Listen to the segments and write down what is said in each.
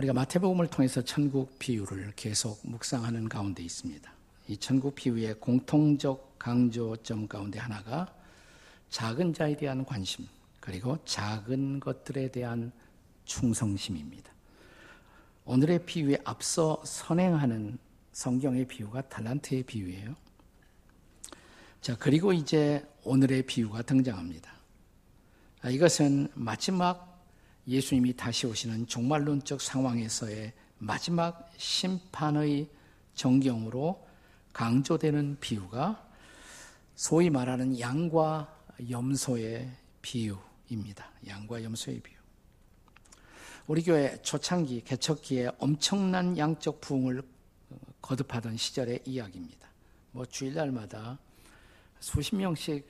우리가 마태복음을 통해서 천국 비유를 계속 묵상하는 가운데 있습니다. 이 천국 비유의 공통적 강조점 가운데 하나가 작은 자에 대한 관심, 그리고 작은 것들에 대한 충성심입니다. 오늘의 비유에 앞서 선행하는 성경의 비유가 달란트의 비유예요. 자, 그리고 이제 오늘의 비유가 등장합니다. 아, 이것은 마지막 예수님이 다시 오시는 종말론적 상황에서의 마지막 심판의 정경으로 강조되는 비유가 소위 말하는 양과 염소의 비유입니다. 양과 염소의 비유. 우리 교회 초창기 개척기에 엄청난 양적 부흥을 거듭하던 시절의 이야기입니다. 뭐 주일날마다 수십 명씩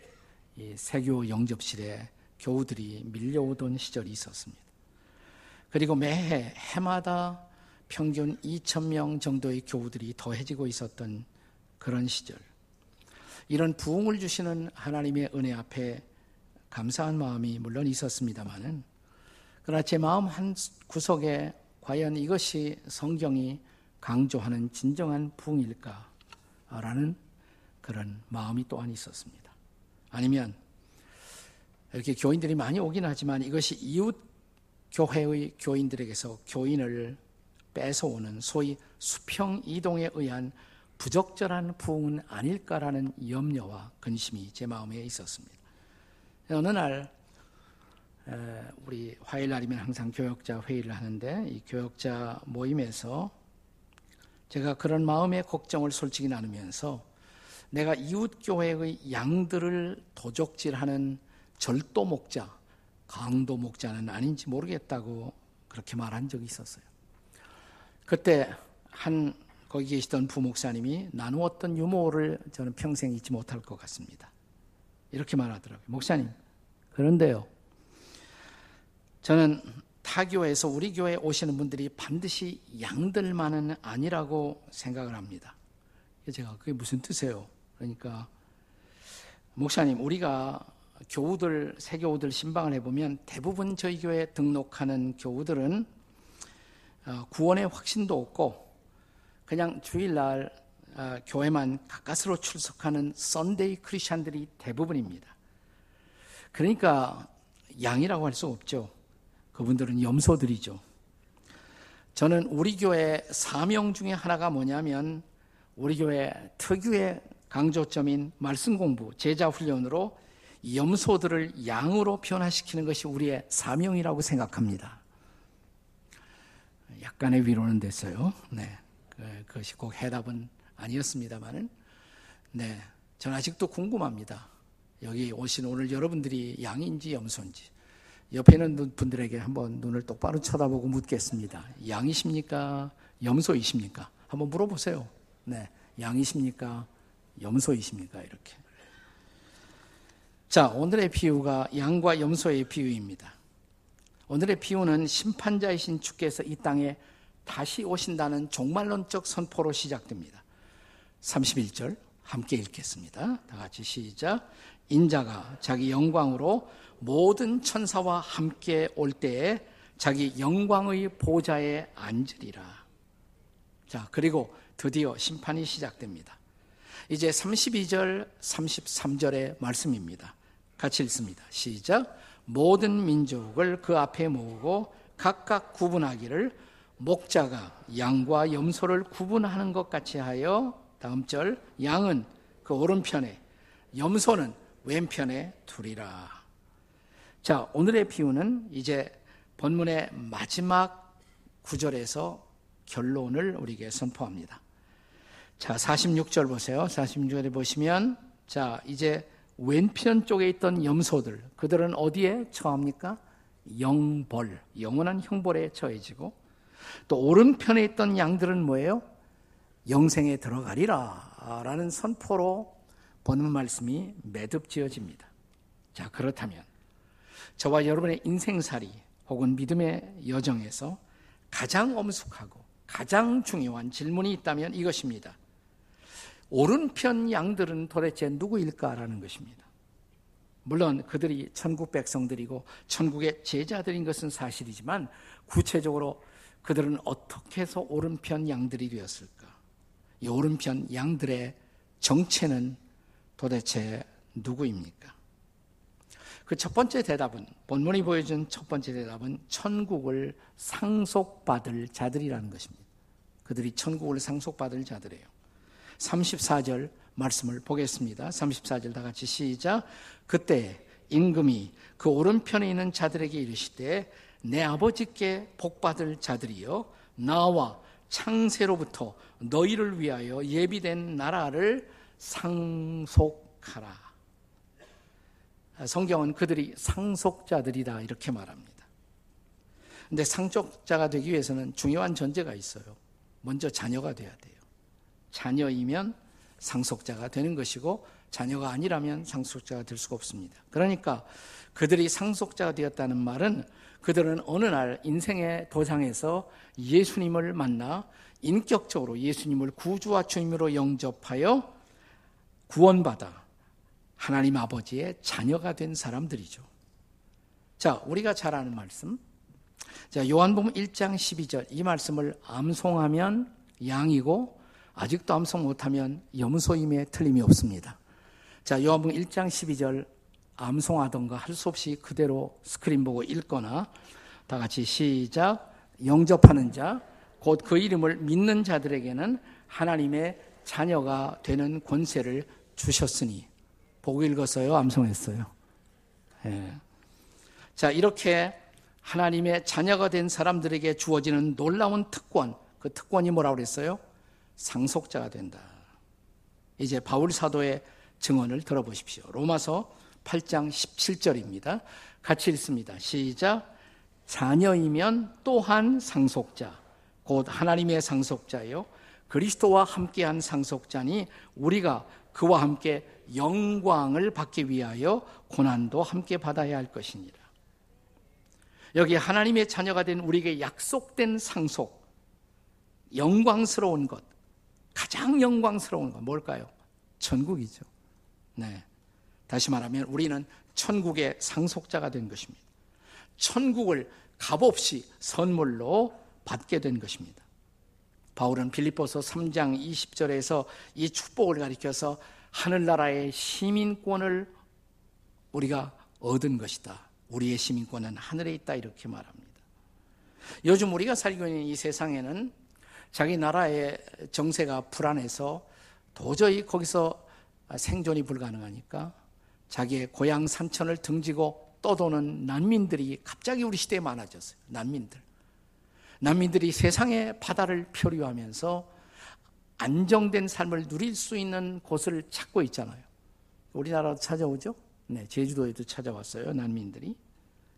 세교 영접실에 교우들이 밀려오던 시절이 있었습니다. 그리고 매해 해마다 평균 2천 명 정도의 교우들이 더해지고 있었던 그런 시절. 이런 부흥을 주시는 하나님의 은혜 앞에 감사한 마음이 물론 있었습니다만은 그러나 제 마음 한 구석에 과연 이것이 성경이 강조하는 진정한 부흥일까라는 그런 마음이 또한 있었습니다. 아니면 이렇게 교인들이 많이 오긴 하지만 이것이 이웃 교회의 교인들에게서 교인을 뺏어오는 소위 수평 이동에 의한 부적절한 부흥은 아닐까라는 염려와 근심이 제 마음에 있었습니다. 어느 날 우리 화요일 날이면 항상 교역자 회의를 하는데 이 교역자 모임에서 제가 그런 마음의 걱정을 솔직히 나누면서 내가 이웃 교회의 양들을 도적질하는 절도 목자, 강도 목자는 아닌지 모르겠다고 그렇게 말한 적이 있었어요. 그때 한 거기 계시던 부목사님이 나누었던 유머를 저는 평생 잊지 못할 것 같습니다. 이렇게 말하더라고요. 목사님, 그런데요. 저는 타교에서 우리 교회에 오시는 분들이 반드시 양들만은 아니라고 생각을 합니다. 제가 그게 무슨 뜻이에요? 그러니까 목사님, 우리가 교우들, 새 교우들 심방을 해보면 대부분 저희 교회에 등록하는 교우들은 어, 구원의 확신도 없고 그냥 주일날 어, 교회만 가까스로 출석하는 Sunday Christian들이 대부분입니다. 그러니까 양이라고 할 수 없죠. 그분들은 염소들이죠. 저는 우리 교회 사명 중에 하나가 뭐냐면 우리 교회 특유의 강조점인 말씀 공부, 제자 훈련으로 염소들을 양으로 변화시키는 것이 우리의 사명이라고 생각합니다. 약간의 위로는 됐어요. 네. 그, 그것이 꼭 해답은 아니었습니다만은, 네. 전 아직도 궁금합니다. 여기 오신 오늘 여러분들이 양인지 염소인지. 옆에 있는 분들에게 한번 눈을 똑바로 쳐다보고 묻겠습니다. 양이십니까? 염소이십니까? 한번 물어보세요. 네. 양이십니까? 염소이십니까? 이렇게. 자, 오늘의 비유가 양과 염소의 비유입니다. 오늘의 비유는 심판자이신 주께서 이 땅에 다시 오신다는 종말론적 선포로 시작됩니다. 31절 함께 읽겠습니다. 다 같이 시작. 인자가 자기 영광으로 모든 천사와 함께 올 때에 자기 영광의 보좌에 앉으리라. 자, 그리고 드디어 심판이 시작됩니다. 이제 32절, 33절의 말씀입니다. 같이 읽습니다. 시작. 모든 민족을 그 앞에 모으고 각각 구분하기를 목자가 양과 염소를 구분하는 것 같이 하여 다음 절 양은 그 오른편에 염소는 왼편에 두리라. 자, 오늘의 비유는 이제 본문의 마지막 구절에서 결론을 우리에게 선포합니다. 자, 46절 보세요. 46절에 보시면 자, 이제 왼편 쪽에 있던 염소들, 그들은 어디에 처합니까? 영벌, 영원한 형벌에 처해지고 또 오른편에 있던 양들은 뭐예요? 영생에 들어가리라 라는 선포로 본문 말씀이 매듭 지어집니다. 자, 그렇다면 저와 여러분의 인생살이 혹은 믿음의 여정에서 가장 엄숙하고 가장 중요한 질문이 있다면 이것입니다. 오른편 양들은 도대체 누구일까라는 것입니다. 물론 그들이 천국 백성들이고 천국의 제자들인 것은 사실이지만 구체적으로 그들은 어떻게 해서 오른편 양들이 되었을까? 이 오른편 양들의 정체는 도대체 누구입니까? 그 첫 번째 대답은 본문이 보여준 첫 번째 대답은 천국을 상속받을 자들이라는 것입니다. 그들이 천국을 상속받을 자들이에요. 34절 말씀을 보겠습니다. 34절 다 같이 시작. 그때 임금이 그 오른편에 있는 자들에게 이르시되 내 아버지께 복받을 자들이여 나와 창세로부터 너희를 위하여 예비된 나라를 상속하라. 성경은 그들이 상속자들이다 이렇게 말합니다. 근데 상속자가 되기 위해서는 중요한 전제가 있어요. 먼저 자녀가 돼야 돼요. 자녀이면 상속자가 되는 것이고 자녀가 아니라면 상속자가 될 수가 없습니다. 그러니까 그들이 상속자가 되었다는 말은 그들은 어느 날 인생의 도장에서 예수님을 만나 인격적으로 예수님을 구주와 주님으로 영접하여 구원받아 하나님 아버지의 자녀가 된 사람들이죠. 자, 우리가 잘 아는 말씀. 자, 요한복음 1장 12절 이 말씀을 암송하면 양이고 아직도 암송 못하면 염소임에 틀림이 없습니다. 자, 요한복음 1장 12절 암송하던가 할 수 없이 그대로 스크린 보고 읽거나 다 같이 시작. 영접하는 자 곧 그 이름을 믿는 자들에게는 하나님의 자녀가 되는 권세를 주셨으니. 보고 읽었어요? 암송했어요? 예. 자 이렇게 하나님의 자녀가 된 사람들에게 주어지는 놀라운 특권 그 특권이 뭐라고 그랬어요 상속자가 된다 이제 바울 사도의 증언을 들어보십시오 로마서 8장 17절입니다. 같이 읽습니다. 시작. 자녀이면 또한 상속자, 곧 하나님의 상속자요. 그리스도와 함께한 상속자니 우리가 그와 함께 영광을 받기 위하여 고난도 함께 받아야 할 것이니라. 여기 하나님의 자녀가 된 우리에게 약속된 상속, 영광스러운 것, 가장 영광스러운 것 뭘까요? 천국이죠. 네. 다시 말하면 우리는 천국의 상속자가 된 것입니다. 천국을 값없이 선물로 받게 된 것입니다. 바울은 빌립보서 3장 20절에서 이 축복을 가리켜서 하늘나라의 시민권을 우리가 얻은 것이다. 우리의 시민권은 하늘에 있다 이렇게 말합니다. 요즘 우리가 살고 있는 이 세상에는 자기 나라의 정세가 불안해서 도저히 거기서 생존이 불가능하니까 자기의 고향 산천을 등지고 떠도는 난민들이 갑자기 우리 시대에 많아졌어요. 난민들. 난민들이 세상의 바다를 표류하면서 안정된 삶을 누릴 수 있는 곳을 찾고 있잖아요. 우리나라도 찾아오죠? 네, 제주도에도 찾아왔어요. 난민들이.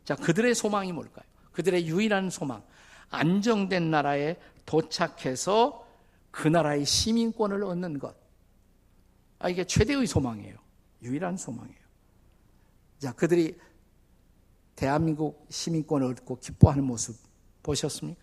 자, 그들의 소망이 뭘까요? 그들의 유일한 소망. 안정된 나라에 도착해서 그 나라의 시민권을 얻는 것. 아, 이게 최대의 소망이에요. 유일한 소망이에요. 자, 그들이 대한민국 시민권을 얻고 기뻐하는 모습 보셨습니까?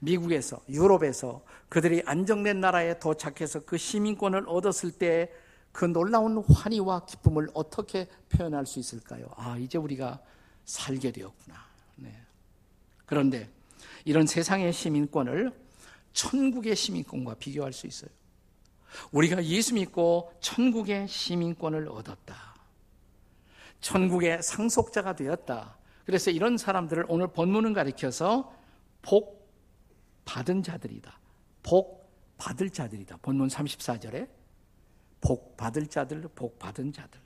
미국에서, 유럽에서 그들이 안정된 나라에 도착해서 그 시민권을 얻었을 때 그 놀라운 환희와 기쁨을 어떻게 표현할 수 있을까요? 아, 이제 우리가 살게 되었구나. 네. 그런데 이런 세상의 시민권을 천국의 시민권과 비교할 수 있어요. 우리가 예수 믿고 천국의 시민권을 얻었다. 천국의 상속자가 되었다. 그래서 이런 사람들을 오늘 본문은 가리켜서 복 받은 자들이다. 복 받을 자들이다. 본문 34절에 복 받을 자들, 복 받은 자들.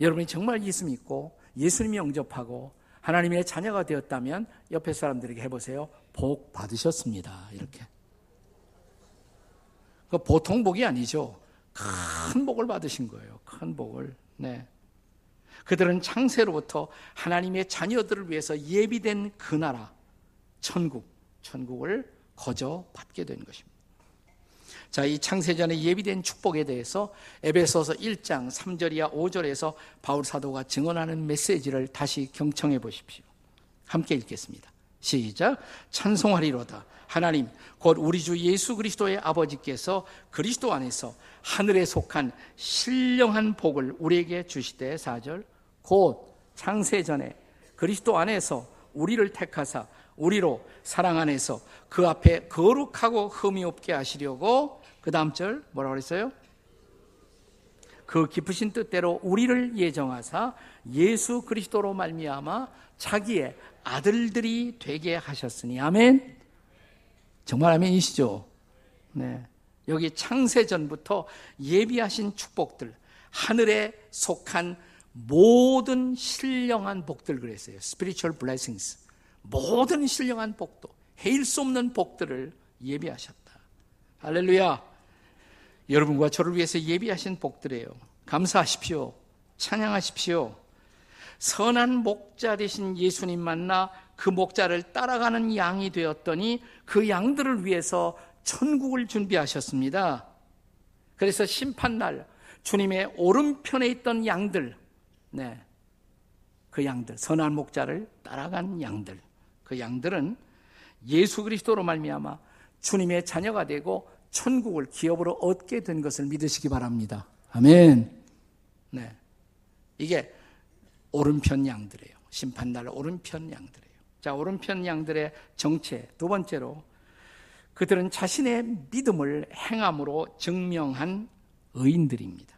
여러분이 정말 예수 믿고 예수님이 영접하고 하나님의 자녀가 되었다면 옆에 사람들에게 해보세요. 복 받으셨습니다. 이렇게. 그 보통 복이 아니죠. 큰 복을 받으신 거예요. 큰 복을. 네. 그들은 창세로부터 하나님의 자녀들을 위해서 예비된 그 나라, 천국, 천국을 거저 받게 된 것입니다. 자, 이 창세전에 예비된 축복에 대해서 에베소서 1장 3절이야 5절에서 바울 사도가 증언하는 메시지를 다시 경청해 보십시오. 함께 읽겠습니다. 시작. 찬송하리로다. 하나님, 곧 우리 주 예수 그리스도의 아버지께서 그리스도 안에서 하늘에 속한 신령한 복을 우리에게 주시되 4절 곧 창세 전에 그리스도 안에서 우리를 택하사 우리로 사랑 안에서 그 앞에 거룩하고 흠이 없게 하시려고 그 다음 절 뭐라고 그랬어요? 그 깊으신 뜻대로 우리를 예정하사 예수 그리스도로 말미암아 자기의 아들들이 되게 하셨으니 아멘. 정말 아멘이시죠? 네. 여기 창세 전부터 예비하신 축복들, 하늘에 속한 모든 신령한 복들 그랬어요. spiritual blessings. 모든 신령한 복도, 해일 수 없는 복들을 예비하셨다. 할렐루야. 여러분과 저를 위해서 예비하신 복들이에요. 감사하십시오. 찬양하십시오. 선한 목자 되신 예수님 만나 그 목자를 따라가는 양이 되었더니 그 양들을 위해서 천국을 준비하셨습니다. 그래서 심판날 주님의 오른편에 있던 양들, 네. 그 양들, 선한 목자를 따라간 양들. 그 양들은 예수 그리스도로 말미암아 주님의 자녀가 되고 천국을 기업으로 얻게 된 것을 믿으시기 바랍니다. 아멘. 네. 이게 오른편 양들이에요. 심판날 오른편 양들이에요. 자, 오른편 양들의 정체 두 번째로 그들은 자신의 믿음을 행함으로 증명한 의인들입니다.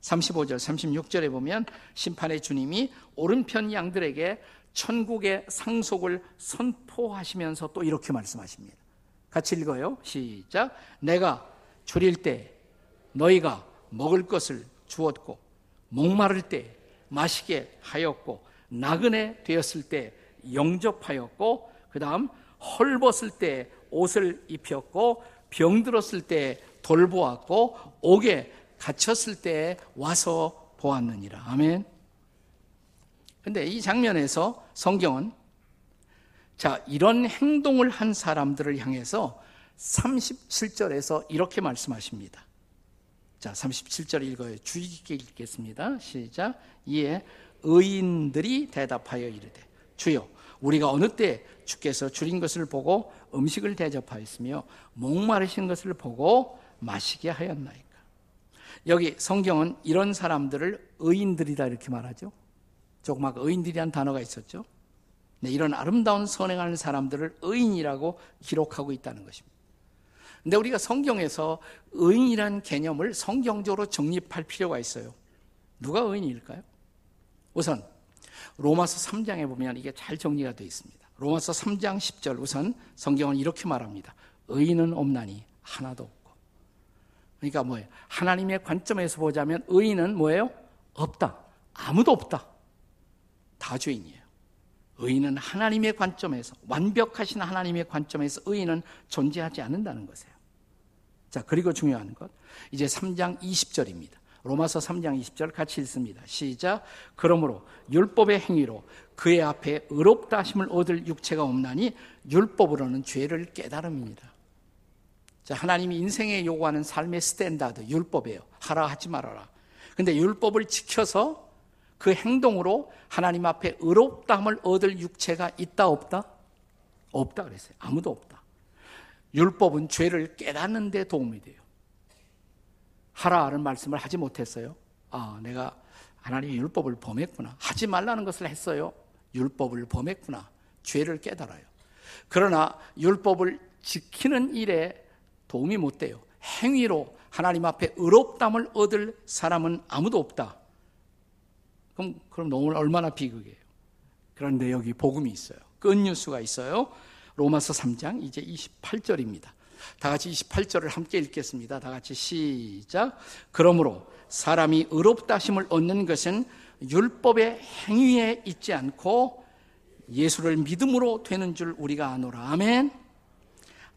35절, 36절에 보면 심판의 주님이 오른편 양들에게 천국의 상속을 선포하시면서 또 이렇게 말씀하십니다. 같이 읽어요. 시작. 내가 줄일 때 너희가 먹을 것을 주었고 목마를 때 마시게 하였고 나그네 되었을 때 영접하였고 그다음 헐벗을 때 옷을 입혔고 병들었을 때 돌보았고 옥에 갇혔을 때 와서 보았느니라. 아멘. 근데 이 장면에서 성경은 자, 이런 행동을 한 사람들을 향해서 37절에서 이렇게 말씀하십니다. 자, 37절 읽어요. 주의 깊게 읽겠습니다. 시작. 이에 의인들이 대답하여 이르되 주여 우리가 어느 때 주께서 줄인 것을 보고 음식을 대접하였으며 목마르신 것을 보고 마시게 하였나이까. 여기 성경은 이런 사람들을 의인들이다 이렇게 말하죠. 조그맣 의인들이란 단어가 있었죠. 네, 이런 아름다운 선행하는 사람들을 의인이라고 기록하고 있다는 것입니다. 근데 우리가 성경에서 의인이란 개념을 성경적으로 정립할 필요가 있어요. 누가 의인일까요? 우선 로마서 3장에 보면 이게 잘 정리가 되어 있습니다. 로마서 3장 10절 우선 성경은 이렇게 말합니다. 의인은 없나니 하나도 없고. 그러니까 뭐예요? 하나님의 관점에서 보자면 의인은 뭐예요? 없다. 아무도 없다. 다 죄인이에요. 의인은 하나님의 관점에서 완벽하신 하나님의 관점에서 의인은 존재하지 않는다는 것이에요. 자, 그리고 중요한 것. 이제 3장 20절입니다. 로마서 3장 20절 같이 읽습니다. 시작. 그러므로 율법의 행위로 그의 앞에 의롭다 하심을 얻을 육체가 없나니 율법으로는 죄를 깨달음입니다. 자, 하나님이 인생에 요구하는 삶의 standard 율법이에요. 하라 하지 말아라. 근데 율법을 지켜서 그 행동으로 하나님 앞에 의롭다함을 얻을 육체가 있다 없다? 없다 그랬어요. 아무도 없다. 율법은 죄를 깨닫는 데 도움이 돼요. 하라는 말씀을 하지 못했어요. 아, 내가 하나님의 율법을 범했구나. 하지 말라는 것을 했어요. 율법을 범했구나. 죄를 깨달아요. 그러나 율법을 지키는 일에 도움이 못 돼요. 행위로 하나님 앞에 의롭담을 얻을 사람은 아무도 없다. 그럼, 그럼 너무 얼마나 비극이에요. 그런데 여기 복음이 있어요. 끝뉴스가 있어요. 로마서 3장 이제 28절입니다. 다 같이 28절을 함께 읽겠습니다. 다 같이 시작. 그러므로 사람이 의롭다 심을 얻는 것은 율법의 행위에 있지 않고 예수를 믿음으로 되는 줄 우리가 아노라. 아멘.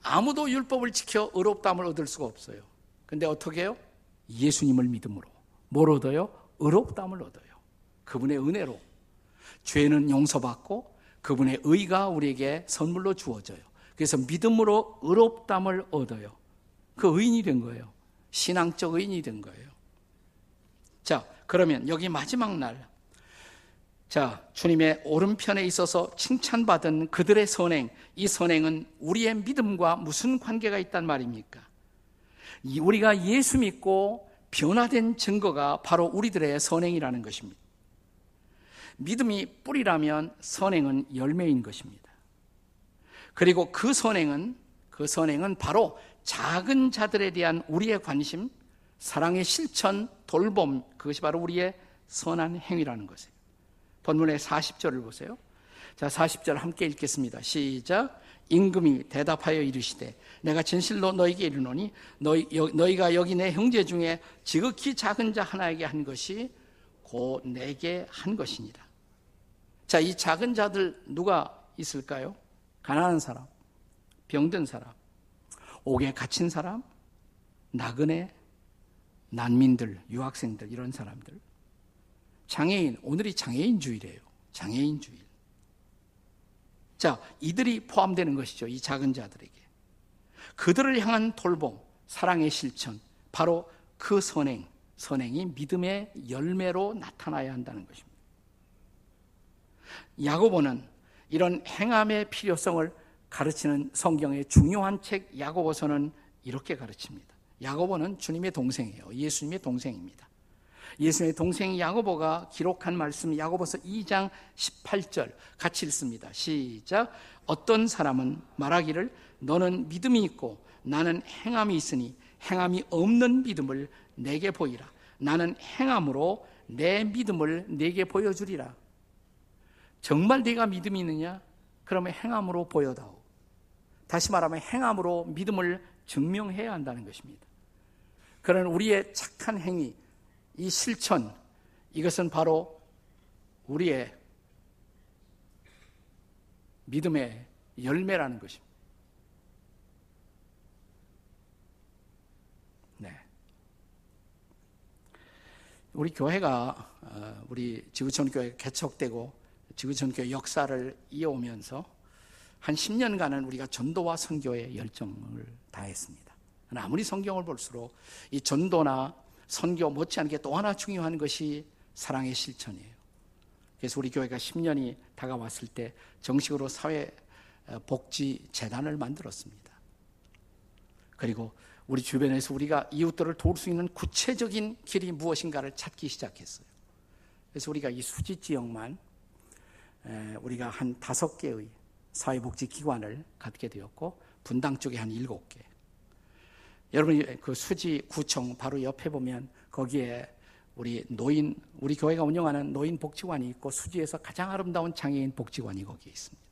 아무도 율법을 지켜 의롭다함을 얻을 수가 없어요. 근데 어떻게 해요? 예수님을 믿음으로. 뭘 얻어요? 의롭다함을 얻어요. 그분의 은혜로. 죄는 용서받고 그분의 의가 우리에게 선물로 주어져요. 그래서 믿음으로 의롭담을 얻어요. 그 의인이 된 거예요. 신앙적 의인이 된 거예요. 자, 그러면 여기 마지막 날, 자, 주님의 오른편에 있어서 칭찬받은 그들의 선행, 이 선행은 우리의 믿음과 무슨 관계가 있단 말입니까? 우리가 예수 믿고 변화된 증거가 바로 우리들의 선행이라는 것입니다. 믿음이 뿌리라면 선행은 열매인 것입니다. 그리고 그 선행은 그 선행은 바로 작은 자들에 대한 우리의 관심, 사랑의 실천, 돌봄 그것이 바로 우리의 선한 행위라는 것이에요. 본문의 40절을 보세요. 자, 40절 함께 읽겠습니다. 시작. 임금이 대답하여 이르시되 내가 진실로 너희에게 이르노니 너희, 너희가 여기 내 형제 중에 지극히 작은 자 하나에게 한 것이 곧 내게 한 것이니라. 자, 이 작은 자들 누가 있을까요? 가난한 사람, 병든 사람, 옥에 갇힌 사람, 나그네, 난민들, 유학생들 이런 사람들. 장애인, 오늘이 장애인 주일이에요. 장애인 주일. 자, 이들이 포함되는 것이죠. 이 작은 자들에게. 그들을 향한 돌봄, 사랑의 실천, 바로 그 선행, 선행이 믿음의 열매로 나타나야 한다는 것입니다. 야고보는 이런 행함의 필요성을 가르치는 성경의 중요한 책 야고보서는 이렇게 가르칩니다. 야고보는 주님의 동생이에요. 예수님의 동생입니다. 예수님의 동생 야고보가 기록한 말씀 야고보서 2장 18절 같이 읽습니다. 시작. 어떤 사람은 말하기를 너는 믿음이 있고 나는 행함이 있으니 행함이 없는 믿음을 내게 보이라. 나는 행함으로 내 믿음을 내게 보여주리라. 정말 네가 믿음이 있느냐? 그러면 행함으로 보여다오. 다시 말하면 행함으로 믿음을 증명해야 한다는 것입니다. 그런 우리의 착한 행위, 이 실천, 이것은 바로 우리의 믿음의 열매라는 것입니다. 네. 우리 교회가 어, 우리 지구촌 교회 개척되고 지구촌 교회 역사를 이어오면서 한 10년간은 우리가 전도와 선교에 열정을 다했습니다. 아무리 성경을 볼수록 이 전도나 선교 못지않게 또 하나 중요한 것이 사랑의 실천이에요. 그래서 우리 교회가 10년이 다가왔을 때 정식으로 사회 어, 복지 재단을 만들었습니다. 그리고 우리 주변에서 우리가 이웃들을 도울 수 있는 구체적인 길이 무엇인가를 찾기 시작했어요. 그래서 우리가 이 수지 지역만 우리가 한 다섯 개의 사회복지기관을 갖게 되었고 분당 쪽에 한 일곱 개, 여러분이 그 수지 구청 바로 옆에 보면 거기에 우리 노인 우리 교회가 운영하는 노인 복지관이 있고 수지에서 가장 아름다운 장애인 복지관이 거기에 있습니다.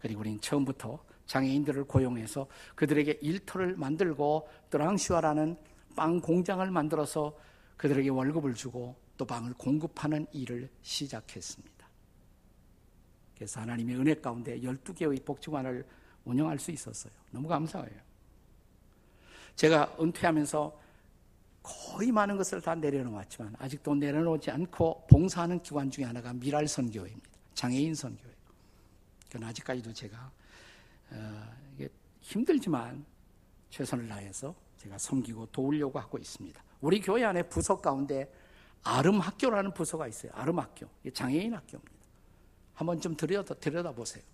그리고 우리는 처음부터 장애인들을 고용해서 그들에게 일터를 만들고 드랑슈아라는 빵 공장을 만들어서 그들에게 월급을 주고 또 빵을 공급하는 일을 시작했습니다. 그래서 하나님의 은혜 가운데 12개의 복지관을 운영할 수 있었어요. 너무 감사해요. 제가 은퇴하면서 거의 많은 것을 다 내려놓았지만 아직도 내려놓지 않고 봉사하는 기관 중에 하나가 미랄 선교회입니다. 장애인 선교회. 그건 아직까지도 제가 어, 힘들지만 최선을 다해서 제가 섬기고 도우려고 하고 있습니다. 우리 교회 안에 부서 가운데 아름 학교라는 부서가 있어요. 아름 학교. 장애인 학교입니다. 한번 좀 들여다, 들여다 보세요.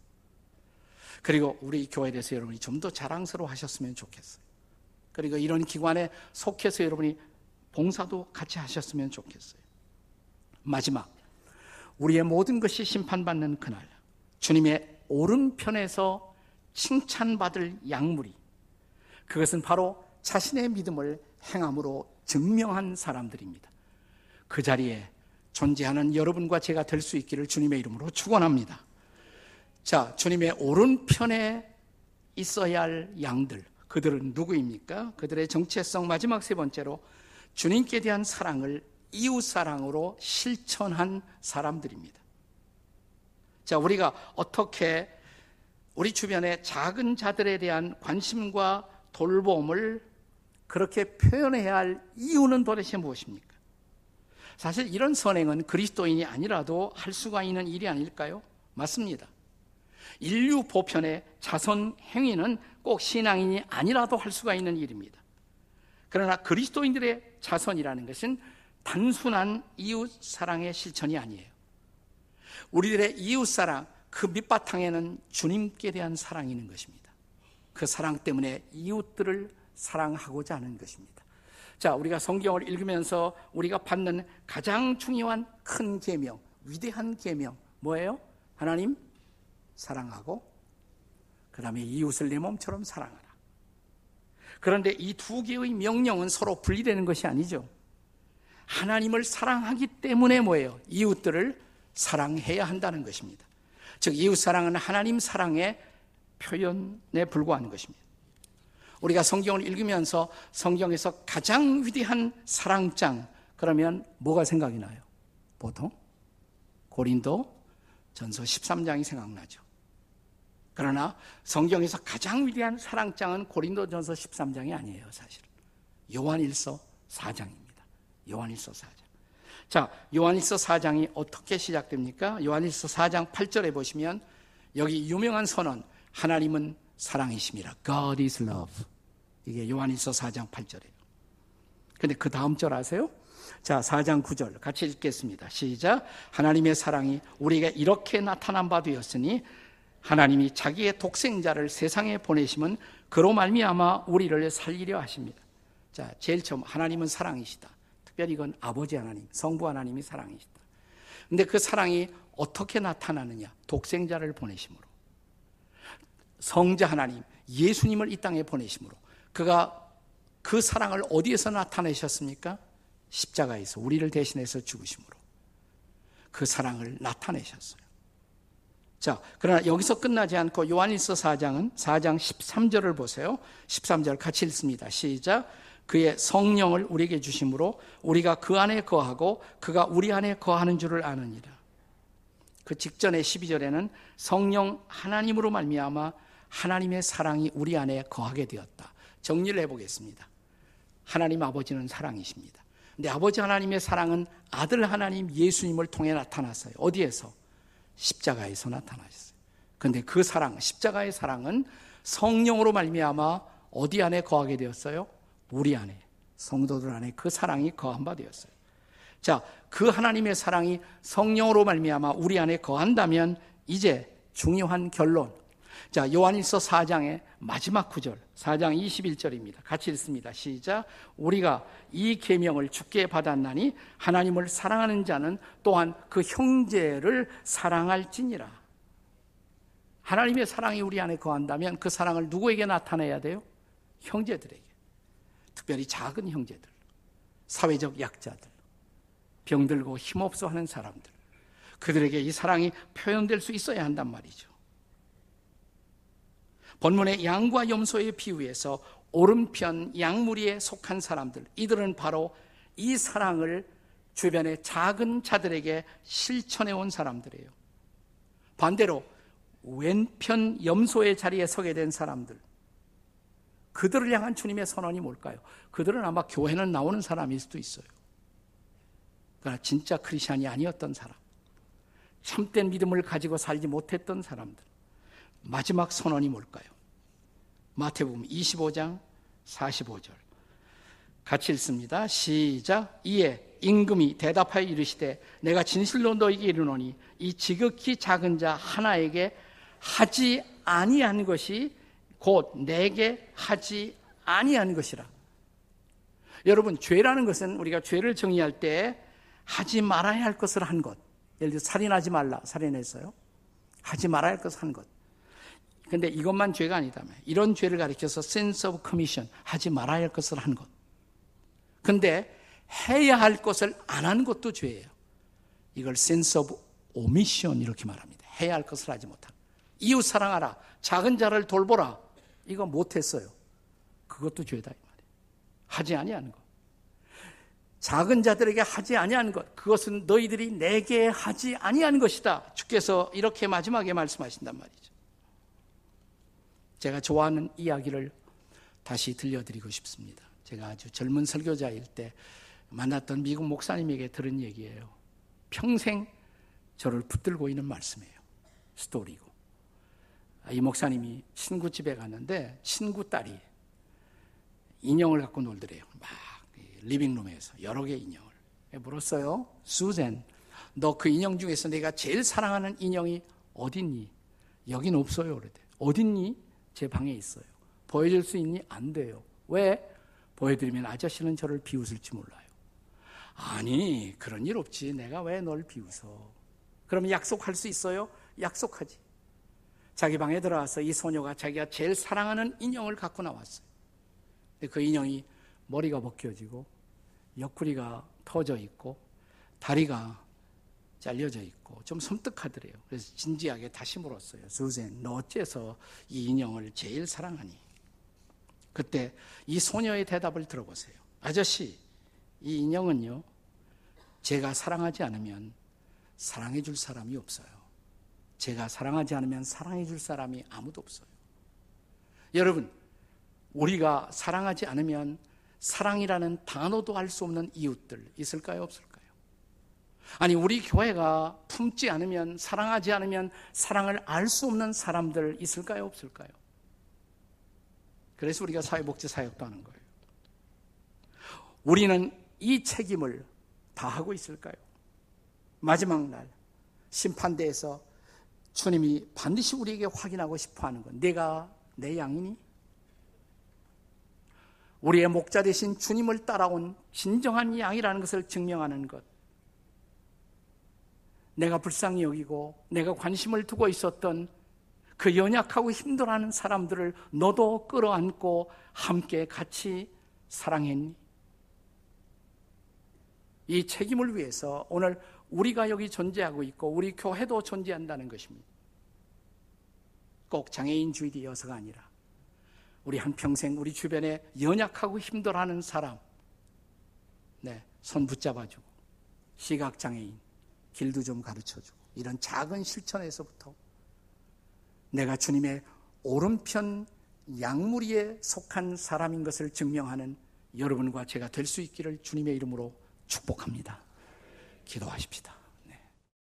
그리고 우리 교회에 대해서 여러분이 좀 더 자랑스러워 하셨으면 좋겠어요. 그리고 이런 기관에 속해서 여러분이 봉사도 같이 하셨으면 좋겠어요. 마지막, 우리의 모든 것이 심판받는 그날, 주님의 오른편에서 칭찬받을 약물이, 그것은 바로 자신의 믿음을 행함으로 증명한 사람들입니다. 그 자리에 존재하는 여러분과 제가 될 수 있기를 주님의 이름으로 축원합니다. 자, 주님의 오른편에 있어야 할 양들, 그들은 누구입니까? 그들의 정체성 마지막 세 번째로 주님께 대한 사랑을 이웃 사랑으로 실천한 사람들입니다. 자, 우리가 어떻게 우리 주변의 작은 자들에 대한 관심과 돌봄을 그렇게 표현해야 할 이유는 도대체 무엇입니까? 사실 이런 선행은 그리스도인이 아니라도 할 수가 있는 일이 아닐까요? 맞습니다. 인류 보편의 자선 행위는 꼭 신앙인이 아니라도 할 수가 있는 일입니다. 그러나 그리스도인들의 자선이라는 것은 단순한 이웃 사랑의 실천이 아니에요. 우리들의 이웃 사랑, 그 밑바탕에는 주님께 대한 사랑이 있는 것입니다. 그 사랑 때문에 이웃들을 사랑하고자 하는 것입니다. 자, 우리가 성경을 읽으면서 우리가 받는 가장 중요한 큰 계명, 위대한 계명 뭐예요? 하나님 사랑하고 그 다음에 이웃을 내 몸처럼 사랑하라. 그런데 이 두 개의 명령은 서로 분리되는 것이 아니죠. 하나님을 사랑하기 때문에 뭐예요? 이웃들을 사랑해야 한다는 것입니다. 즉, 이웃 사랑은 하나님 사랑의 표현에 불과한 것입니다. 우리가 성경을 읽으면서 성경에서 가장 위대한 사랑장, 그러면 뭐가 생각이 나요? 보통? 고린도 전서 13장이 생각나죠. 그러나 성경에서 가장 위대한 사랑장은 고린도 전서 13장이 아니에요, 사실. 요한일서 4장입니다. 요한일서 4장. 자, 요한일서 4장이 어떻게 시작됩니까? 요한일서 4장 8절에 보시면 여기 유명한 선언, 하나님은 사랑이십니다. God is love. 이게 요한일서 4장 8절이에요. 근데 그 다음 절 아세요? 자, 4장 9절 같이 읽겠습니다. 시작. 하나님의 사랑이 우리에게 이렇게 나타난 바 되었으니 하나님이 자기의 독생자를 세상에 보내심은 그로 말미암아 우리를 살리려 하십니다. 자, 제일 처음 하나님은 사랑이시다. 특별히 이건 아버지 하나님, 성부 하나님이 사랑이시다. 근데 그 사랑이 어떻게 나타나느냐? 독생자를 보내심으로. 성자 하나님, 예수님을 이 땅에 보내심으로. 그가 그 사랑을 어디에서 나타내셨습니까? 십자가에서 우리를 대신해서 죽으심으로. 그 사랑을 나타내셨어요. 자, 그러나 여기서 끝나지 않고 요한일서 4장은 4장 13절을 보세요. 13절 같이 읽습니다. 시작. 그의 성령을 우리에게 주심으로 우리가 그 안에 거하고 그가 우리 안에 거하는 줄을 아느니라. 그 직전의 12절에는 성령 하나님으로 말미암아 하나님의 사랑이 우리 안에 거하게 되었다. 정리를 해보겠습니다. 하나님 아버지는 사랑이십니다. 근데 아버지 하나님의 사랑은 아들 하나님 예수님을 통해 나타났어요. 어디에서? 십자가에서 나타나셨어요. 근데 그 사랑, 십자가의 사랑은 성령으로 말미암아 어디 안에 거하게 되었어요? 우리 안에, 성도들 안에 그 사랑이 거한 바 되었어요. 자, 그 하나님의 사랑이 성령으로 말미암아 우리 안에 거한다면 이제 중요한 결론. 자, 요한일서 4장의 마지막 구절, 4장 21절입니다. 같이 읽습니다. 시작. 우리가 이 계명을 주께 받았나니 하나님을 사랑하는 자는 또한 그 형제를 사랑할지니라. 하나님의 사랑이 우리 안에 거한다면 그 사랑을 누구에게 나타내야 돼요? 형제들에게. 특별히 작은 형제들, 사회적 약자들, 병들고 힘없어 하는 사람들. 그들에게 이 사랑이 표현될 수 있어야 한단 말이죠. 본문의 양과 염소의 비유에서 오른편 양무리에 속한 사람들, 이들은 바로 이 사랑을 주변의 작은 자들에게 실천해 온 사람들이에요. 반대로 왼편 염소의 자리에 서게 된 사람들, 그들을 향한 주님의 선언이 뭘까요? 그들은 아마 교회는 나오는 사람일 수도 있어요. 그러나 진짜 크리스천이 아니었던 사람, 참된 믿음을 가지고 살지 못했던 사람들, 마지막 선언이 뭘까요? 마태복음 25장 45절. 같이 읽습니다. 시작. 이에 임금이 대답하여 이르시되 내가 진실로 너에게 이르노니 이 지극히 작은 자 하나에게 하지 아니한 것이 곧 내게 하지 아니한 것이라. 여러분 죄라는 것은 우리가 죄를 정의할 때 하지 말아야 할 것을 한 것. 예를 들어 살인하지 말라 살인했어요. 하지 말아야 할 것을 한 것. 근데 이것만 죄가 아니다며. 이런 죄를 가리켜서 sense of commission, 하지 말아야 할 것을 한 것. 근데 해야 할 것을 안 한 것도 죄예요. 이걸 sense of omission 이렇게 말합니다. 해야 할 것을 하지 못한. 이웃 사랑하라. 작은 자를 돌보라. 이거 못했어요. 그것도 죄다 이 말이에요. 하지 아니하는 것. 작은 자들에게 하지 아니하는 것. 그것은 너희들이 내게 하지 아니하는 것이다. 주께서 이렇게 마지막에 말씀하신단 말이죠. 제가 좋아하는 이야기를 다시 들려드리고 싶습니다. 제가 아주 젊은 설교자일 때 만났던 미국 목사님에게 들은 얘기예요. 평생 저를 붙들고 있는 말씀이에요. 스토리고. 이 목사님이 친구 집에 갔는데 친구 딸이 인형을 갖고 놀더래요. 막 리빙룸에서 여러 개 인형을. 물었어요. 수젠, 너 그 인형 중에서 내가 제일 사랑하는 인형이 어딨니? 여긴 없어요. 그러대. 어딨니? 제 방에 있어요. 보여줄 수 있니? 안 돼요. 왜? 보여드리면 아저씨는 저를 비웃을지 몰라요. 아니, 그런 일 없지. 내가 왜 널 비웃어? 그러면 약속할 수 있어요? 약속하지. 자기 방에 들어와서 이 소녀가 자기가 제일 사랑하는 인형을 갖고 나왔어요. 그 인형이 머리가 벗겨지고 옆구리가 터져 있고 다리가 잘려져 있고 좀 섬뜩하더래요. 그래서 진지하게 다시 물었어요. 수젠, 너 어째서 이 인형을 제일 사랑하니? 그때 이 소녀의 대답을 들어보세요. 아저씨, 이 인형은요, 제가 사랑하지 않으면 사랑해 줄 사람이 없어요. 제가 사랑하지 않으면 사랑해 줄 사람이 아무도 없어요. 여러분, 우리가 사랑하지 않으면 사랑이라는 단어도 알 수 없는 이웃들 있을까요? 없을까요? 아니, 우리 교회가 품지 않으면, 사랑하지 않으면 사랑을 알 수 없는 사람들 있을까요? 없을까요? 그래서 우리가 사회복지 사역도 하는 거예요. 우리는 이 책임을 다 하고 있을까요? 마지막 날, 심판대에서 주님이 반드시 우리에게 확인하고 싶어 하는 건 내가 내 양이니? 우리의 목자 대신 주님을 따라온 진정한 양이라는 것을 증명하는 것. 내가 불쌍히 여기고 내가 관심을 두고 있었던 그 연약하고 힘들어하는 사람들을 너도 끌어안고 함께 같이 사랑했니? 이 책임을 위해서 오늘 우리가 여기 존재하고 있고 우리 교회도 존재한다는 것입니다. 꼭 장애인 주일이어서가 아니라 우리 한평생 우리 주변에 연약하고 힘들어하는 사람, 네, 손 붙잡아주고, 시각장애인, 길도 좀 가르쳐 주고, 이런 작은 실천에서부터 내가 주님의 오른편 양무리에 속한 사람인 것을 증명하는 여러분과 제가 될 수 있기를 주님의 이름으로 축복합니다. 기도하십시다.